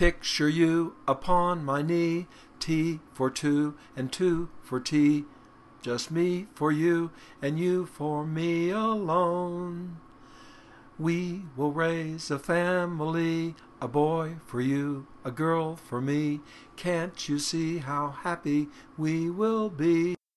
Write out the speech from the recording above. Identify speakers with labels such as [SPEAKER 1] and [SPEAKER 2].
[SPEAKER 1] Picture you upon my knee, tea for two and two for tea, just me for you and you for me alone. We will raise a family, a boy for you, a girl for me. Can't you see how happy we will be?